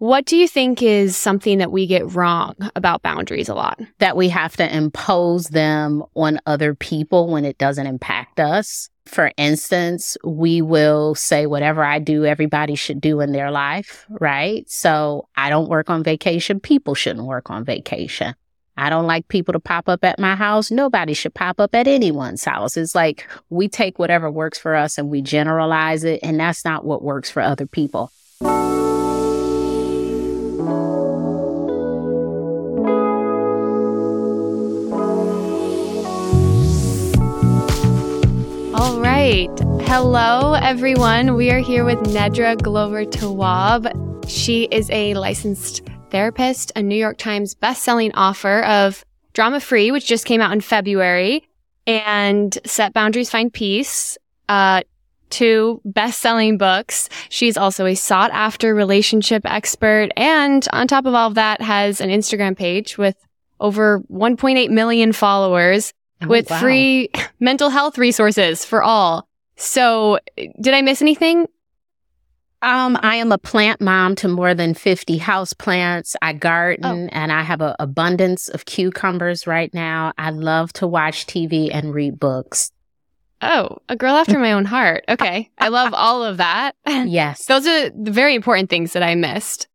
What do you think is something that we get wrong about boundaries a lot? That we have to impose them on other people when it doesn't impact us. For instance, we will say whatever I do, everybody should do in their life, right? So I don't work on vacation. People shouldn't work on vacation. I don't like people to pop up at my house. Nobody should pop up at anyone's house. It's like we take whatever works for us and we generalize it, and that's not what works for other people. Right. Hello, everyone. We are here with Nedra Glover Tawwab. She is a licensed therapist, a New York Times bestselling author of Drama Free, which just came out in February, and Set Boundaries, Find Peace, uh, two best-selling books. She's also a sought-after relationship expert, and on top of all of that, has an Instagram page with over 1.8 million followers Oh, with wow. free mental health resources for all. So, did I miss anything? Um, I am a plant mom to more than 50 house plants. I garden and I have an abundance of cucumbers right now. I love to watch TV and read books. Oh, a girl after my own heart. Okay. I love all of that. Yes. Those are the very important things that I missed.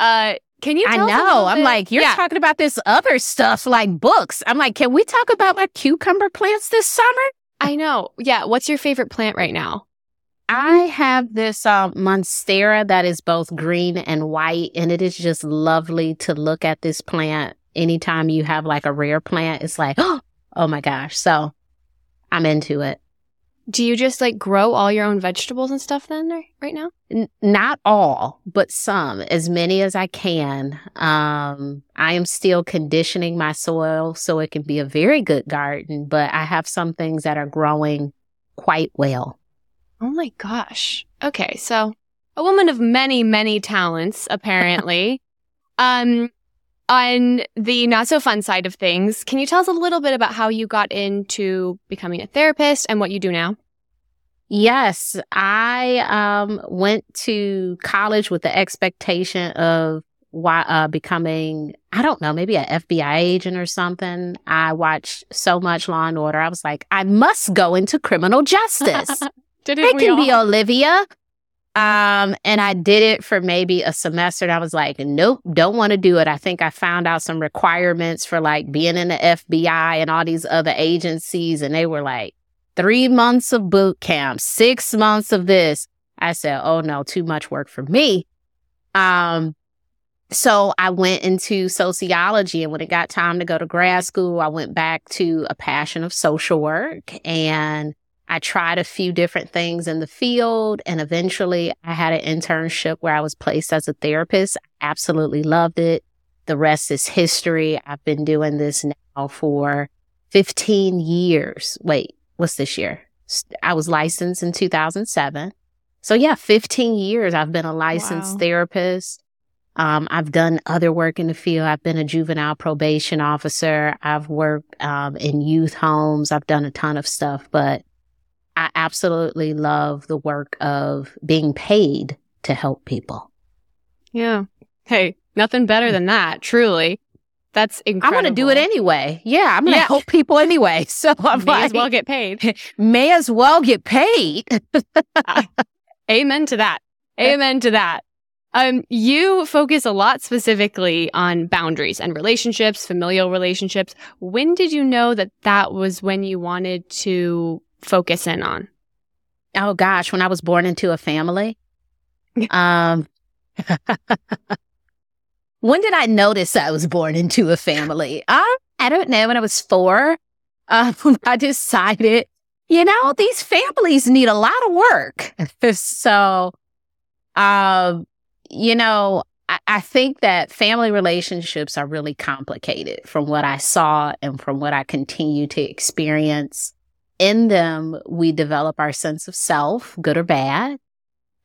Uh, can you I know. I'm bit- like, you're yeah. talking about this other stuff like books. I'm like, can we talk about my cucumber plants this summer? I know. Yeah. What's your favorite plant right now? I have this um, monstera that is both green and white, and it is just lovely to look at this plant. Anytime you have like a rare plant, it's like, oh my gosh. So I'm into it. Do you just like grow all your own vegetables and stuff then right- right now? N- not all, but some, as many as I can. Um, I am still conditioning my soil so it can be a very good garden, but I have some things that are growing quite well. Oh my gosh. Okay. So a woman of many, many talents, apparently. um, on the not so fun side of things, can you tell us a little bit about how you got into becoming a therapist and what you do now? Yes, I um, went to college with the expectation of why, uh, becoming, I don't know, maybe an FBI agent or something. I watched so much Law and Order. I was like, I must go into criminal justice. Didn't It can be? Olivia. Um, and I did it for maybe a semester and I was like, nope, don't want to do it. I think I found out some requirements for like being in the FBI and all these other agencies. And they were like, three months of boot camp, six months of this. I said, oh no, too much work for me. Um, so I went into sociology and when it got time to go to grad school, I went back to a passion of social work and I tried a few different things in the field and eventually I had an internship where I was placed as a therapist. I absolutely loved it. The rest is history. I've been doing this now for 15 years. Wait, what's this year? I was licensed in 2007. So yeah, 15 years I've been a licensed Wow. therapist. Um, I've done other work in the field. I've been a juvenile probation officer. I've worked um, in youth homes. I've done a ton of stuff, but I absolutely love the work of being paid to help people. Yeah. Hey, nothing better than that, truly. That's incredible. I want to do it anyway. Yeah, I'm going to Yeah. help people anyway. So I'm May like, as well get paid. may as well get paid. Amen to that. Amen to that. Um, you focus a lot specifically on boundaries and relationships, familial relationships. When did you know that that was when you wanted to focus in on? Oh gosh, when I was born into a family. um When did I notice I was born into a family? Uh, I don't know. When I was four, um, I decided, you know, these families need a lot of work. so, um, you know, I, I think that family relationships are really complicated from what I saw and from what I continue to experience in them, we develop our sense of self, good or bad.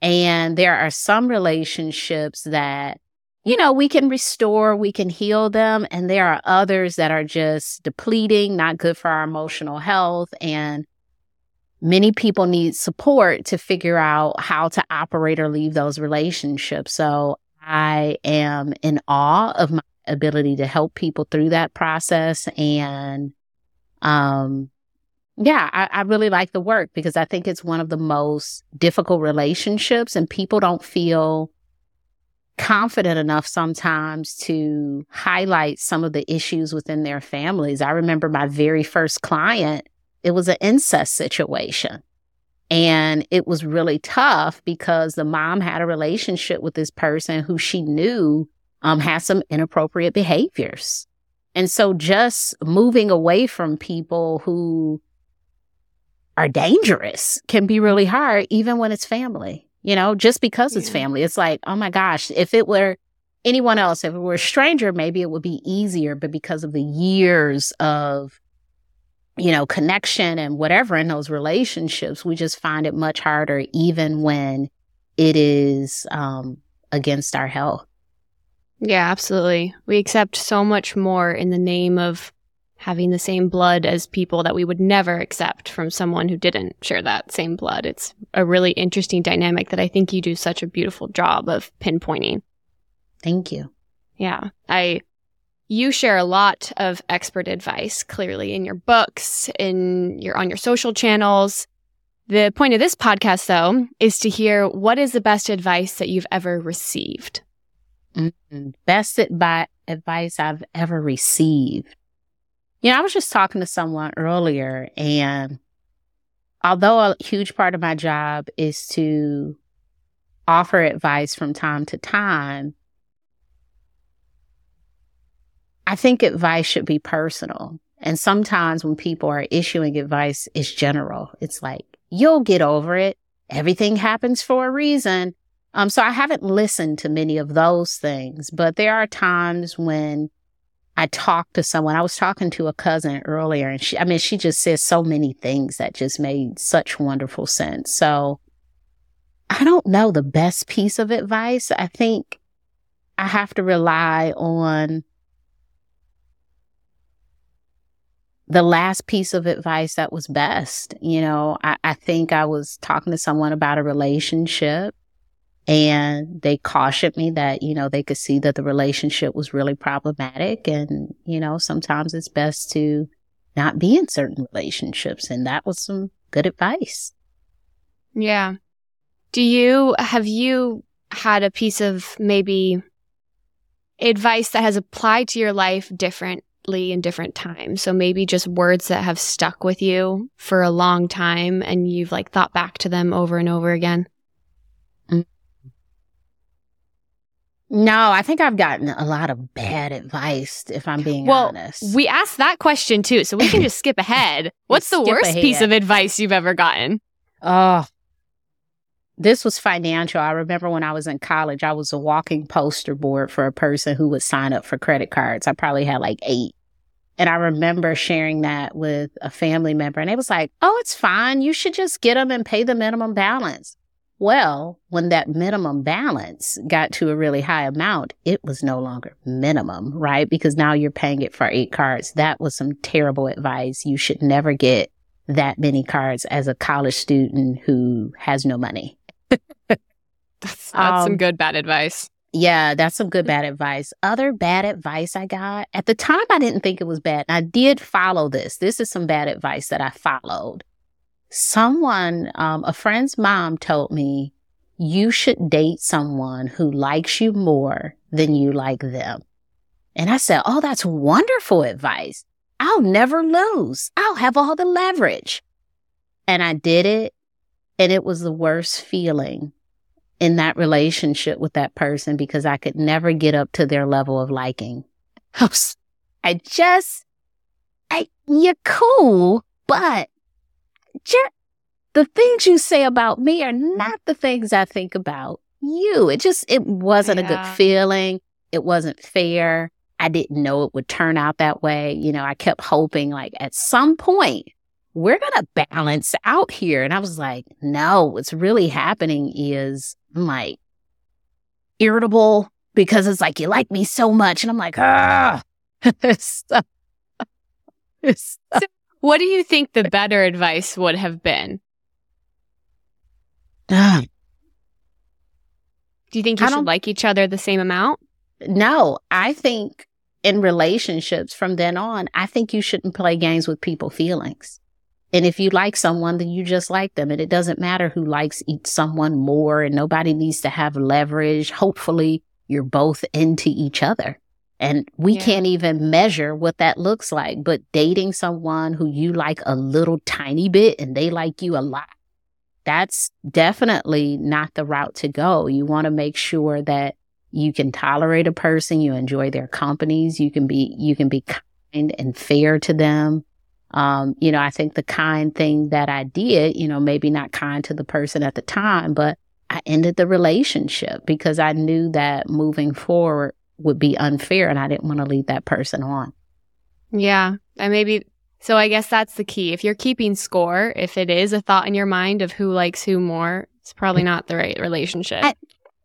And there are some relationships that, you know, we can restore, we can heal them. And there are others that are just depleting, not good for our emotional health. And many people need support to figure out how to operate or leave those relationships. So I am in awe of my ability to help people through that process. And, um, yeah, I, I really like the work because I think it's one of the most difficult relationships and people don't feel confident enough sometimes to highlight some of the issues within their families. I remember my very first client, it was an incest situation. And it was really tough because the mom had a relationship with this person who she knew um, had some inappropriate behaviors. And so just moving away from people who are dangerous can be really hard, even when it's family, you know, just because yeah. it's family. It's like, oh my gosh, if it were anyone else, if it were a stranger, maybe it would be easier. But because of the years of you know, connection and whatever in those relationships, we just find it much harder, even when it is um, against our health. Yeah, absolutely. We accept so much more in the name of having the same blood as people that we would never accept from someone who didn't share that same blood. It's a really interesting dynamic that I think you do such a beautiful job of pinpointing. Thank you. Yeah. I you share a lot of expert advice clearly in your books, in your on your social channels. The point of this podcast though is to hear what is the best advice that you've ever received. Mm-hmm. Best advice I've ever received. You know, I was just talking to someone earlier and although a huge part of my job is to offer advice from time to time, I think advice should be personal. And sometimes when people are issuing advice, it's general. It's like, you'll get over it. Everything happens for a reason. Um, so I haven't listened to many of those things, but there are times when I talked to someone. I was talking to a cousin earlier and she, I mean, she just says so many things that just made such wonderful sense. So I don't know the best piece of advice. I think I have to rely on the last piece of advice that was best. You know, I, I, think I was talking to someone about a relationship and they cautioned me that, you know, they could see that the relationship was really problematic. And, you know, sometimes it's best to not be in certain relationships. And that was some good advice. Yeah. Do you, have you had a piece of maybe advice that has applied to your life differently in different times. So maybe just words that have stuck with you for a long time and you've like thought back to them over and over again. No, I think I've gotten a lot of bad advice if I'm being well, honest. We asked that question too, so we can just skip ahead. What's the worst ahead. piece of advice you've ever gotten? Oh, this was financial. I remember when I was in college, I was a walking poster board for a person who would sign up for credit cards. I probably had like eight. And I remember sharing that with a family member, and it was like, oh, it's fine. You should just get them and pay the minimum balance. Well, when that minimum balance got to a really high amount, it was no longer minimum, right? Because now you're paying it for eight cards. That was some terrible advice. You should never get that many cards as a college student who has no money. that's, that's um, some good bad advice. Yeah, that's some good bad advice. Other bad advice I got at the time, I didn't think it was bad. I did follow this. This is some bad advice that I followed. Someone, um, a friend's mom told me, you should date someone who likes you more than you like them. And I said, Oh, that's wonderful advice. I'll never lose. I'll have all the leverage. And I did it. And it was the worst feeling in that relationship with that person because I could never get up to their level of liking. I just, I, you're cool, but the things you say about me are not the things I think about you. It just, it wasn't yeah. a good feeling. It wasn't fair. I didn't know it would turn out that way. You know, I kept hoping like at some point we're going to balance out here. And I was like, no, what's really happening is I'm like irritable because it's like, you like me so much. And I'm like, ah. so, what do you think the better advice would have been? Do you think you I should don't- like each other the same amount? No, I think in relationships from then on, I think you shouldn't play games with people's feelings. And if you like someone, then you just like them. And it doesn't matter who likes each someone more, and nobody needs to have leverage. Hopefully, you're both into each other. And we Yeah. can't even measure what that looks like. But dating someone who you like a little tiny bit and they like you a lot, that's definitely not the route to go. You want to make sure that you can tolerate a person, you enjoy their companies, you can be you can be kind and fair to them. Um, you know, I think the kind thing that I did, you know, maybe not kind to the person at the time, but I ended the relationship because I knew that moving forward would be unfair and I didn't want to lead that person on. Yeah. And maybe, so I guess that's the key. If you're keeping score, if it is a thought in your mind of who likes who more, it's probably not the right relationship. I-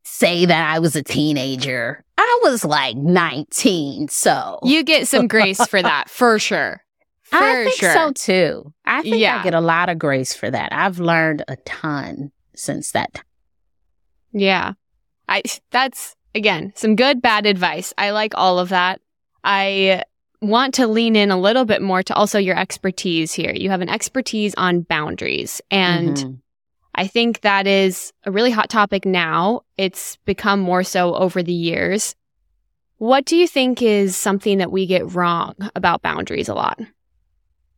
Say that I was a teenager. I was like 19, so you get some grace for that, for sure. For I think sure. so too. I think Yeah. I get a lot of grace for that. I've learned a ton since that time. Yeah. I that's again some good bad advice. I like all of that. I want to lean in a little bit more to also your expertise here. You have an expertise on boundaries and Mhm. I think that is a really hot topic now. It's become more so over the years. What do you think is something that we get wrong about boundaries a lot?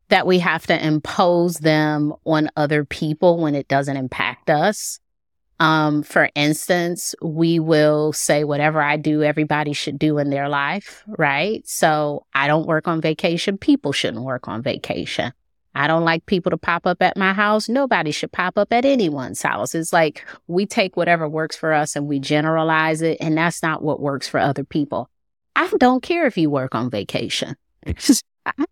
that we have to impose them on other people when it doesn't impact us. Um, for instance, we will say whatever I do, everybody should do in their life, right? So I don't work on vacation. People shouldn't work on vacation. I don't like people to pop up at my house. Nobody should pop up at anyone's house. It's like we take whatever works for us and we generalize it, and that's not what works for other people. I don't care if you work on vacation. I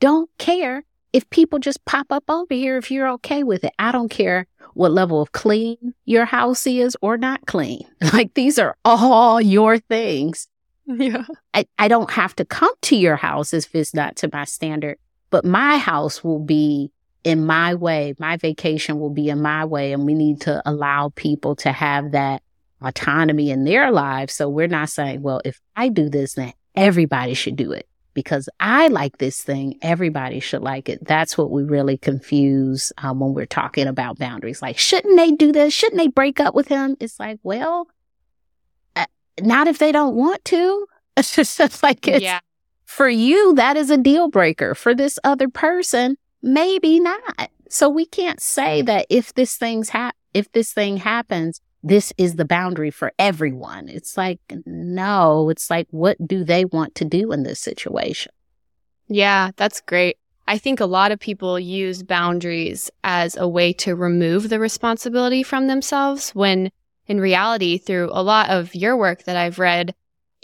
don't care if people just pop up over here if you're okay with it. I don't care what level of clean your house is or not clean. Like these are all your things. Yeah. I, I don't have to come to your house if it's not to my standard, but my house will be in my way. My vacation will be in my way. And we need to allow people to have that autonomy in their lives. So we're not saying, well, if I do this, then everybody should do it because I like this thing. Everybody should like it. That's what we really confuse um, when we're talking about boundaries. Like, shouldn't they do this? Shouldn't they break up with him? It's like, well, uh, not if they don't want to. It's just like it's yeah. for you, that is a deal breaker. For this other person, maybe not. So we can't say that if this thing's hap- if this thing happens, this is the boundary for everyone. It's like no, it's like what do they want to do in this situation? Yeah, that's great. I think a lot of people use boundaries as a way to remove the responsibility from themselves when in reality, through a lot of your work that I've read,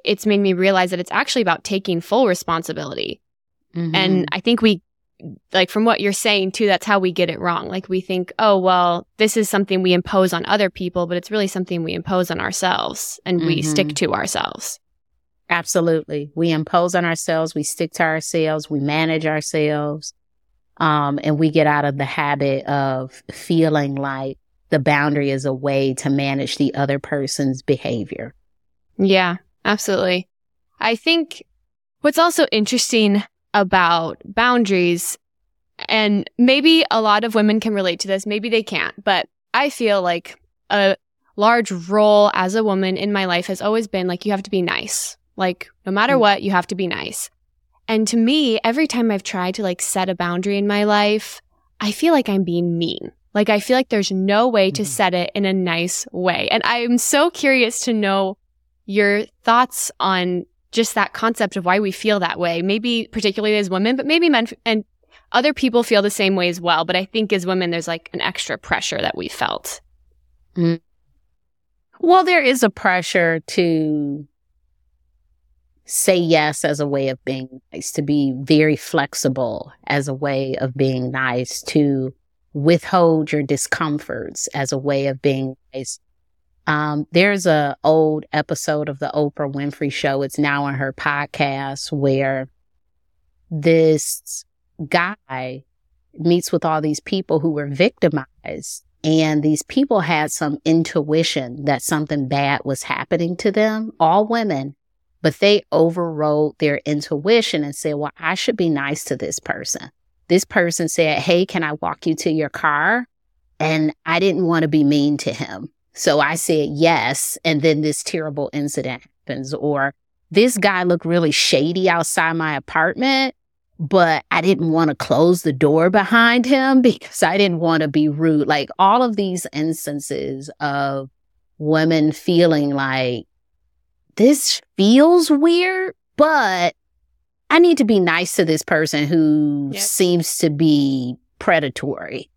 it's made me realize that it's actually about taking full responsibility. Mm-hmm. And I think we, like from what you're saying too, that's how we get it wrong. Like we think, oh, well, this is something we impose on other people, but it's really something we impose on ourselves and we Mhm. stick to ourselves. Absolutely. We impose on ourselves, we stick to ourselves, we manage ourselves, um, and we get out of the habit of feeling like the boundary is a way to manage the other person's behavior. Yeah, absolutely. I think what's also interesting about boundaries, and maybe a lot of women can relate to this, maybe they can't, but I feel like a large role as a woman in my life has always been like, you have to be nice. Like, no matter Mm. what, you have to be nice. And to me, every time I've tried to like set a boundary in my life, I feel like I'm being mean. Like, I feel like there's no way to Mhm. set it in a nice way. And I'm so curious to know your thoughts on just that concept of why we feel that way. Maybe particularly as women, but maybe men f- and other people feel the same way as well. But I think as women, there's like an extra pressure that we felt. Mm. Well, there is a pressure to say yes as a way of being nice, to be very flexible as a way of being nice, to withhold your discomforts as a way of being nice. Um, there's a old episode of the Oprah Winfrey Show. It's now on her podcast where this guy meets with all these people who were victimized and these people had some intuition that something bad was happening to them, all women, but they overrode their intuition and said, Well, I should be nice to this person. This person said, Hey, can I walk you to your car? And I didn't want to be mean to him. So I said yes. And then this terrible incident happens. Or this guy looked really shady outside my apartment but I didn't want to close the door behind him because I didn't want to be rude. Like all of these instances of women feeling like this feels weird, but I need to be nice to this person who yep. seems to be predatory.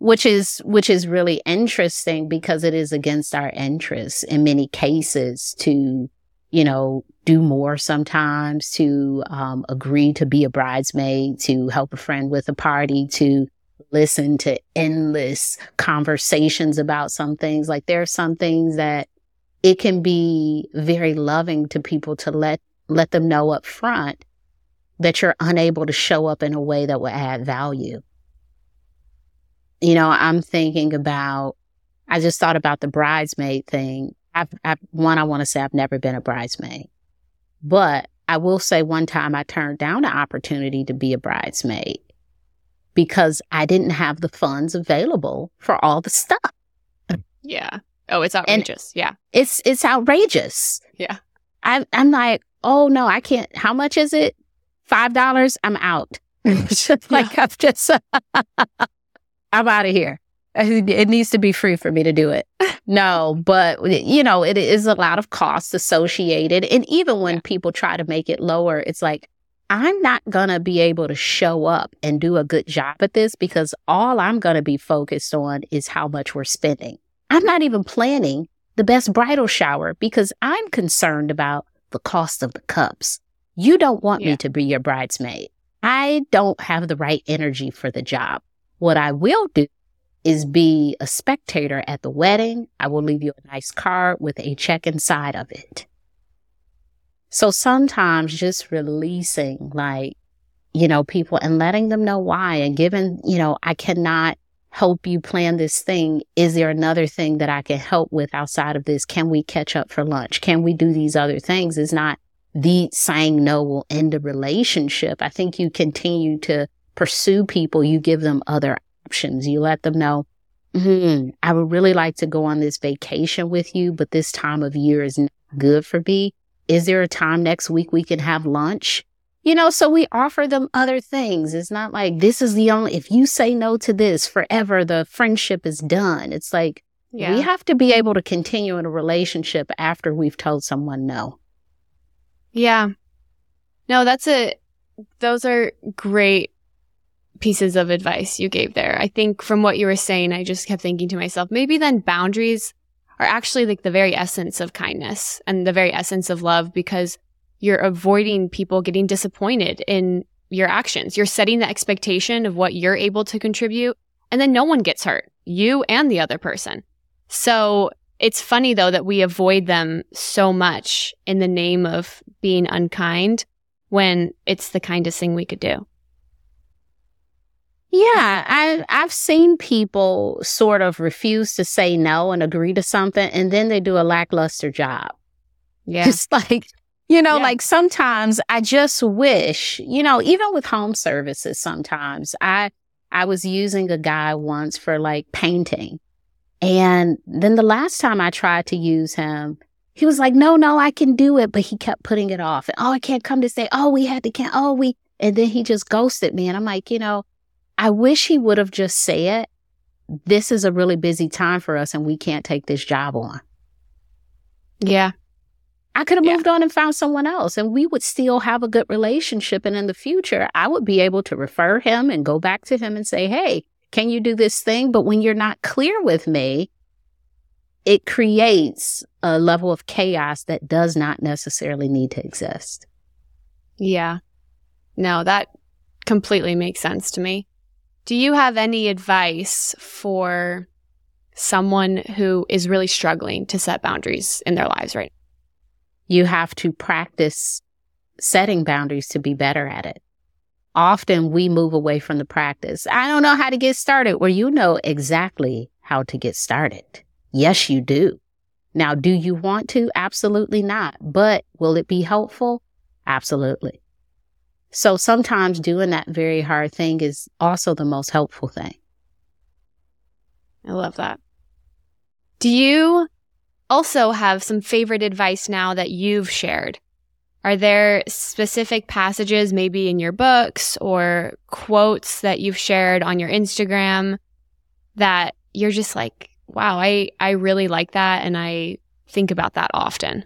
Which is which is really interesting because it is against our interests in many cases to you know, do more sometimes, to um, agree to be a bridesmaid, to help a friend with a party, to listen to endless conversations about some things. Like there are some things that it can be very loving to people to let let them know up front that you're unable to show up in a way that will add value. You know, I'm thinking about I just thought about the bridesmaid thing I've, I've one, I want to say I've never been a bridesmaid, but I will say one time I turned down an opportunity to be a bridesmaid because I didn't have the funds available for all the stuff. Yeah. Oh, it's outrageous. And yeah. It's it's outrageous. Yeah. I I'm like, oh no, I can't. How much is it? Five dollars. I'm out. like yeah. I'm just I'm out of here. It needs to be free for me to do it. No, but you know, it is a lot of costs associated. And even when yeah. people try to make it lower, it's like, I'm not going to be able to show up and do a good job at this because all I'm going to be focused on is how much we're spending. I'm not even planning the best bridal shower because I'm concerned about the cost of the cups. You don't want yeah. me to be your bridesmaid. I don't have the right energy for the job. What I will do is be a spectator at the wedding. I will leave you a nice card with a check inside of it. So sometimes just releasing like, you know, people and letting them know why and giving, you know, I cannot help you plan this thing. Is there another thing that I can help with outside of this? Can we catch up for lunch? Can we do these other things? Is not the saying no will end a relationship. I think you continue to pursue people. You give them other options. You let them know, mm, I would really like to go on this vacation with you, but this time of year is not good for me. Is there a time next week we can have lunch? You know, so we offer them other things. It's not like this is the only, if you say no to this forever, the friendship is done. It's like yeah. we have to be able to continue in a relationship after we've told someone no. Yeah. No, that's a, those are great pieces of advice you gave there. I think from what you were saying, I just kept thinking to myself, maybe then boundaries are actually like the very essence of kindness and the very essence of love because you're avoiding people getting disappointed in your actions. You're setting the expectation of what you're able to contribute and then no one gets hurt, you and the other person. So it's funny though that we avoid them so much in the name of being unkind when it's the kindest thing we could do. Yeah, I I've seen people sort of refuse to say no and agree to something and then they do a lackluster job. Yeah. It's like, you know, yeah. like sometimes I just wish, you know, even with home services sometimes I I was using a guy once for like painting. And then the last time I tried to use him, he was like, no, no, I can do it. But he kept putting it off. And, oh, I can't come to say, oh, we had to, can oh, we, and then he just ghosted me. And I'm like, you know, I wish he would have just said, this is a really busy time for us and we can't take this job on. Yeah. I could have yeah. moved on and found someone else and we would still have a good relationship. And in the future, I would be able to refer him and go back to him and say, Hey, can you do this thing? But when you're not clear with me, it creates a level of chaos that does not necessarily need to exist. Yeah. No, that completely makes sense to me. Do you have any advice for someone who is really struggling to set boundaries in their lives right now? You have to practice setting boundaries to be better at it. Often we move away from the practice. I don't know how to get started where you know exactly how to get started. Yes, you do. Now, do you want to? Absolutely not. But will it be helpful? Absolutely. So sometimes doing that very hard thing is also the most helpful thing. I love that. Do you also have some favorite advice now that you've shared? Are there specific passages, maybe in your books or quotes that you've shared on your Instagram that you're just like, wow, I, I really like that. And I think about that often.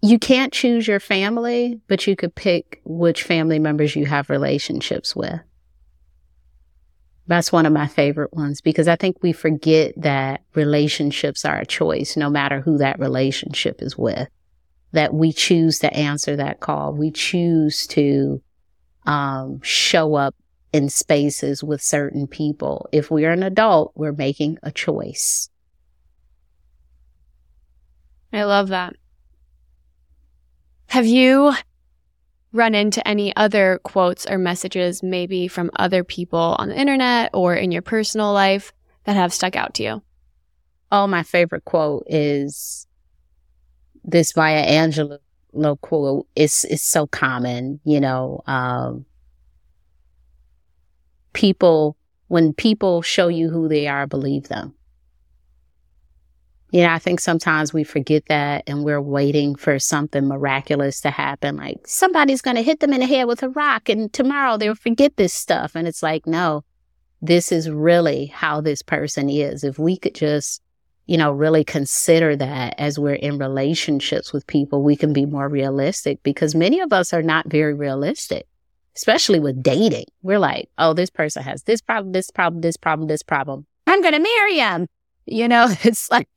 You can't choose your family, but you could pick which family members you have relationships with. That's one of my favorite ones because I think we forget that relationships are a choice, no matter who that relationship is with. That we choose to answer that call. We choose to um, show up in spaces with certain people. If we're an adult, we're making a choice. I love that. Have you run into any other quotes or messages, maybe from other people on the internet or in your personal life, that have stuck out to you? Oh, my favorite quote is this Maya Angelou quote. It's, it's so common, you know, um, people, when people show you who they are, believe them. Know, I think sometimes we forget that and we're waiting for something miraculous to happen. Like somebody's going to hit them in the head with a rock and tomorrow they'll forget this stuff. And it's like, no, this is really how this person is. If we could just, you know, really consider that as we're in relationships with people, we can be more realistic because many of us are not very realistic especially with dating. We're like, oh, this person has this problem, this problem, this problem, this problem. I'm going to marry him. You know, it's like,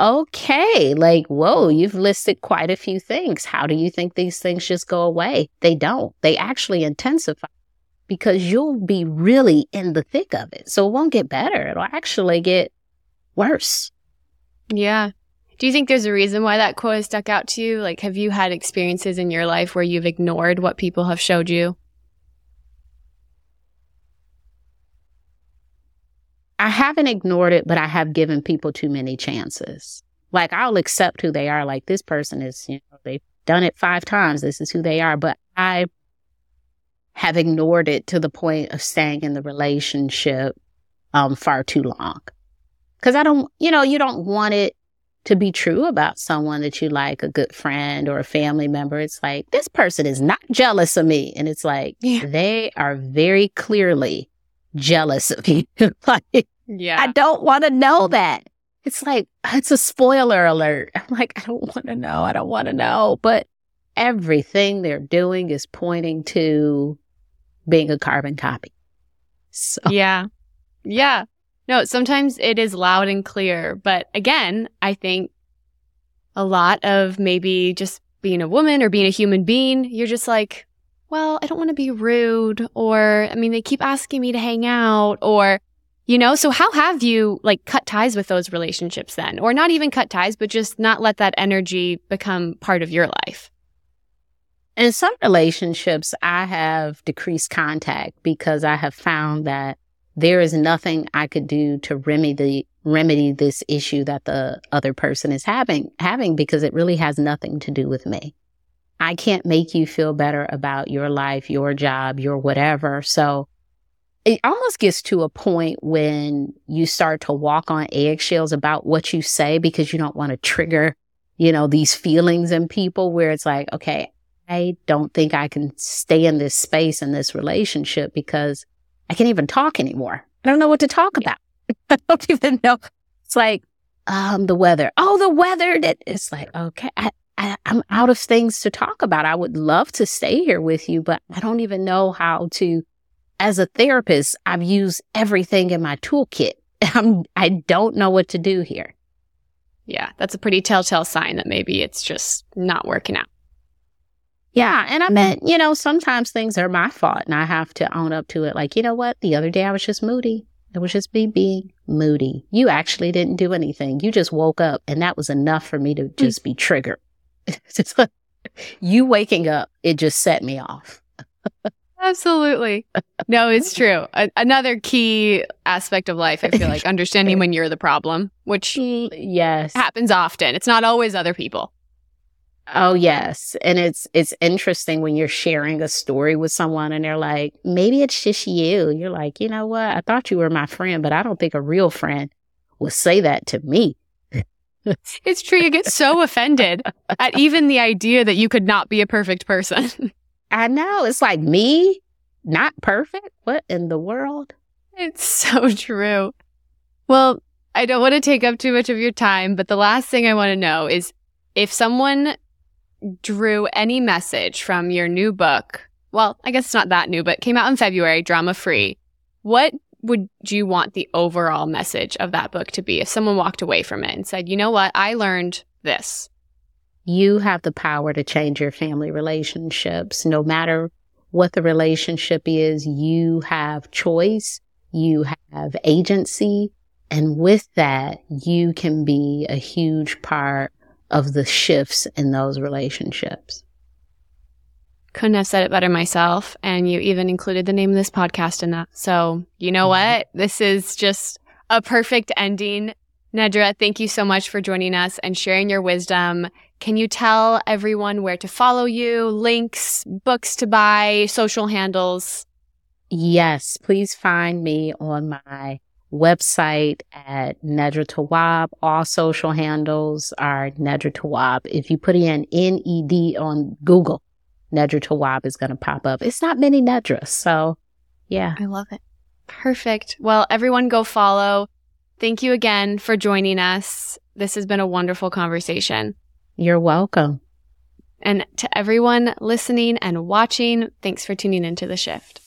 okay, like, whoa, you've listed quite a few things. How do you think these things just go away? They don't. They actually intensify because you'll be really in the thick of it. So it won't get better. It'll actually get worse. Yeah. Do you think there's a reason why that quote has stuck out to you? Like, have you had experiences in your life where you've ignored what people have showed you? I haven't ignored it, but I have given people too many chances. Like, I'll accept who they are. Like, this person is, you know, they've done it five times. This is who they are. But I have ignored it to the point of staying in the relationship um, far too long. Cause I don't, you know, you don't want it to be true about someone that you like, a good friend or a family member. It's like, this person is not jealous of me. And it's like, yeah. they are very clearly jealous of you. like, yeah. I don't want to know that. It's like, it's a spoiler alert. I'm like, I don't want to know. I don't want to know. But everything they're doing is pointing to being a carbon copy. So. Yeah. Yeah. No, sometimes it is loud and clear. But again, I think a lot of maybe just being a woman or being a human being, you're just like, well, I don't want to be rude. Or, I mean, they keep asking me to hang out or, you know, so how have you like cut ties with those relationships then? Or not even cut ties, but just not let that energy become part of your life? In some relationships, I have decreased contact because I have found that there is nothing I could do to remedy remedy this issue that the other person is having having because it really has nothing to do with me. I can't make you feel better about your life, your job, your whatever. So it almost gets to a point when you start to walk on eggshells about what you say because you don't want to trigger, you know, these feelings in people where it's like, okay, I don't think I can stay in this space in this relationship because I can't even talk anymore. I don't know what to talk about. I don't even know. It's like, um, the weather. Oh, the weather. That it's like, okay, I, I, I'm out of things to talk about. I would love to stay here with you, but I don't even know how to. As a therapist, I've used everything in my toolkit. I'm, I don't know what to do here. Yeah, that's a pretty telltale sign that maybe it's just not working out. Yeah. And I meant, you know, sometimes things are my fault and I have to own up to it. Like, you know what? The other day I was just moody. It was just me being moody. You actually didn't do anything. You just woke up and that was enough for me to hmm. just be triggered. you waking up, it just set me off. Absolutely. No, it's true. A- another key aspect of life, I feel like, understanding when you're the problem, which mm, yes happens often. It's not always other people. Oh yes. And it's it's interesting when you're sharing a story with someone and they're like, maybe it's just you. You're like, you know what? I thought you were my friend, but I don't think a real friend would say that to me. It's true. You get so offended at even the idea that you could not be a perfect person. I know. It's like me, not perfect. What in the world? It's so true. Well, I don't want to take up too much of your time, but the last thing I want to know is if someone drew any message from your new book, well, I guess it's not that new, but came out in February, drama free, what would you want the overall message of that book to be if someone walked away from it and said, you know what, I learned this? You have the power to change your family relationships. No matter what the relationship is, you have choice, you have agency. And with that, you can be a huge part of the shifts in those relationships. Couldn't have said it better myself. And you even included the name of this podcast in that. So, you know mm-hmm. what? This is just a perfect ending. Nedra, thank you so much for joining us and sharing your wisdom. Can you tell everyone where to follow you, links, books to buy, social handles? Yes, please find me on my website at Nedra Tawwab. All social handles are Nedra Tawwab. If you put in N-E-D on Google, Nedra Tawwab is going to pop up. It's not many Nedras. So yeah. I love it. Perfect. Well, everyone go follow. Thank you again for joining us. This has been a wonderful conversation. You're welcome. And to everyone listening and watching, thanks for tuning into the shift.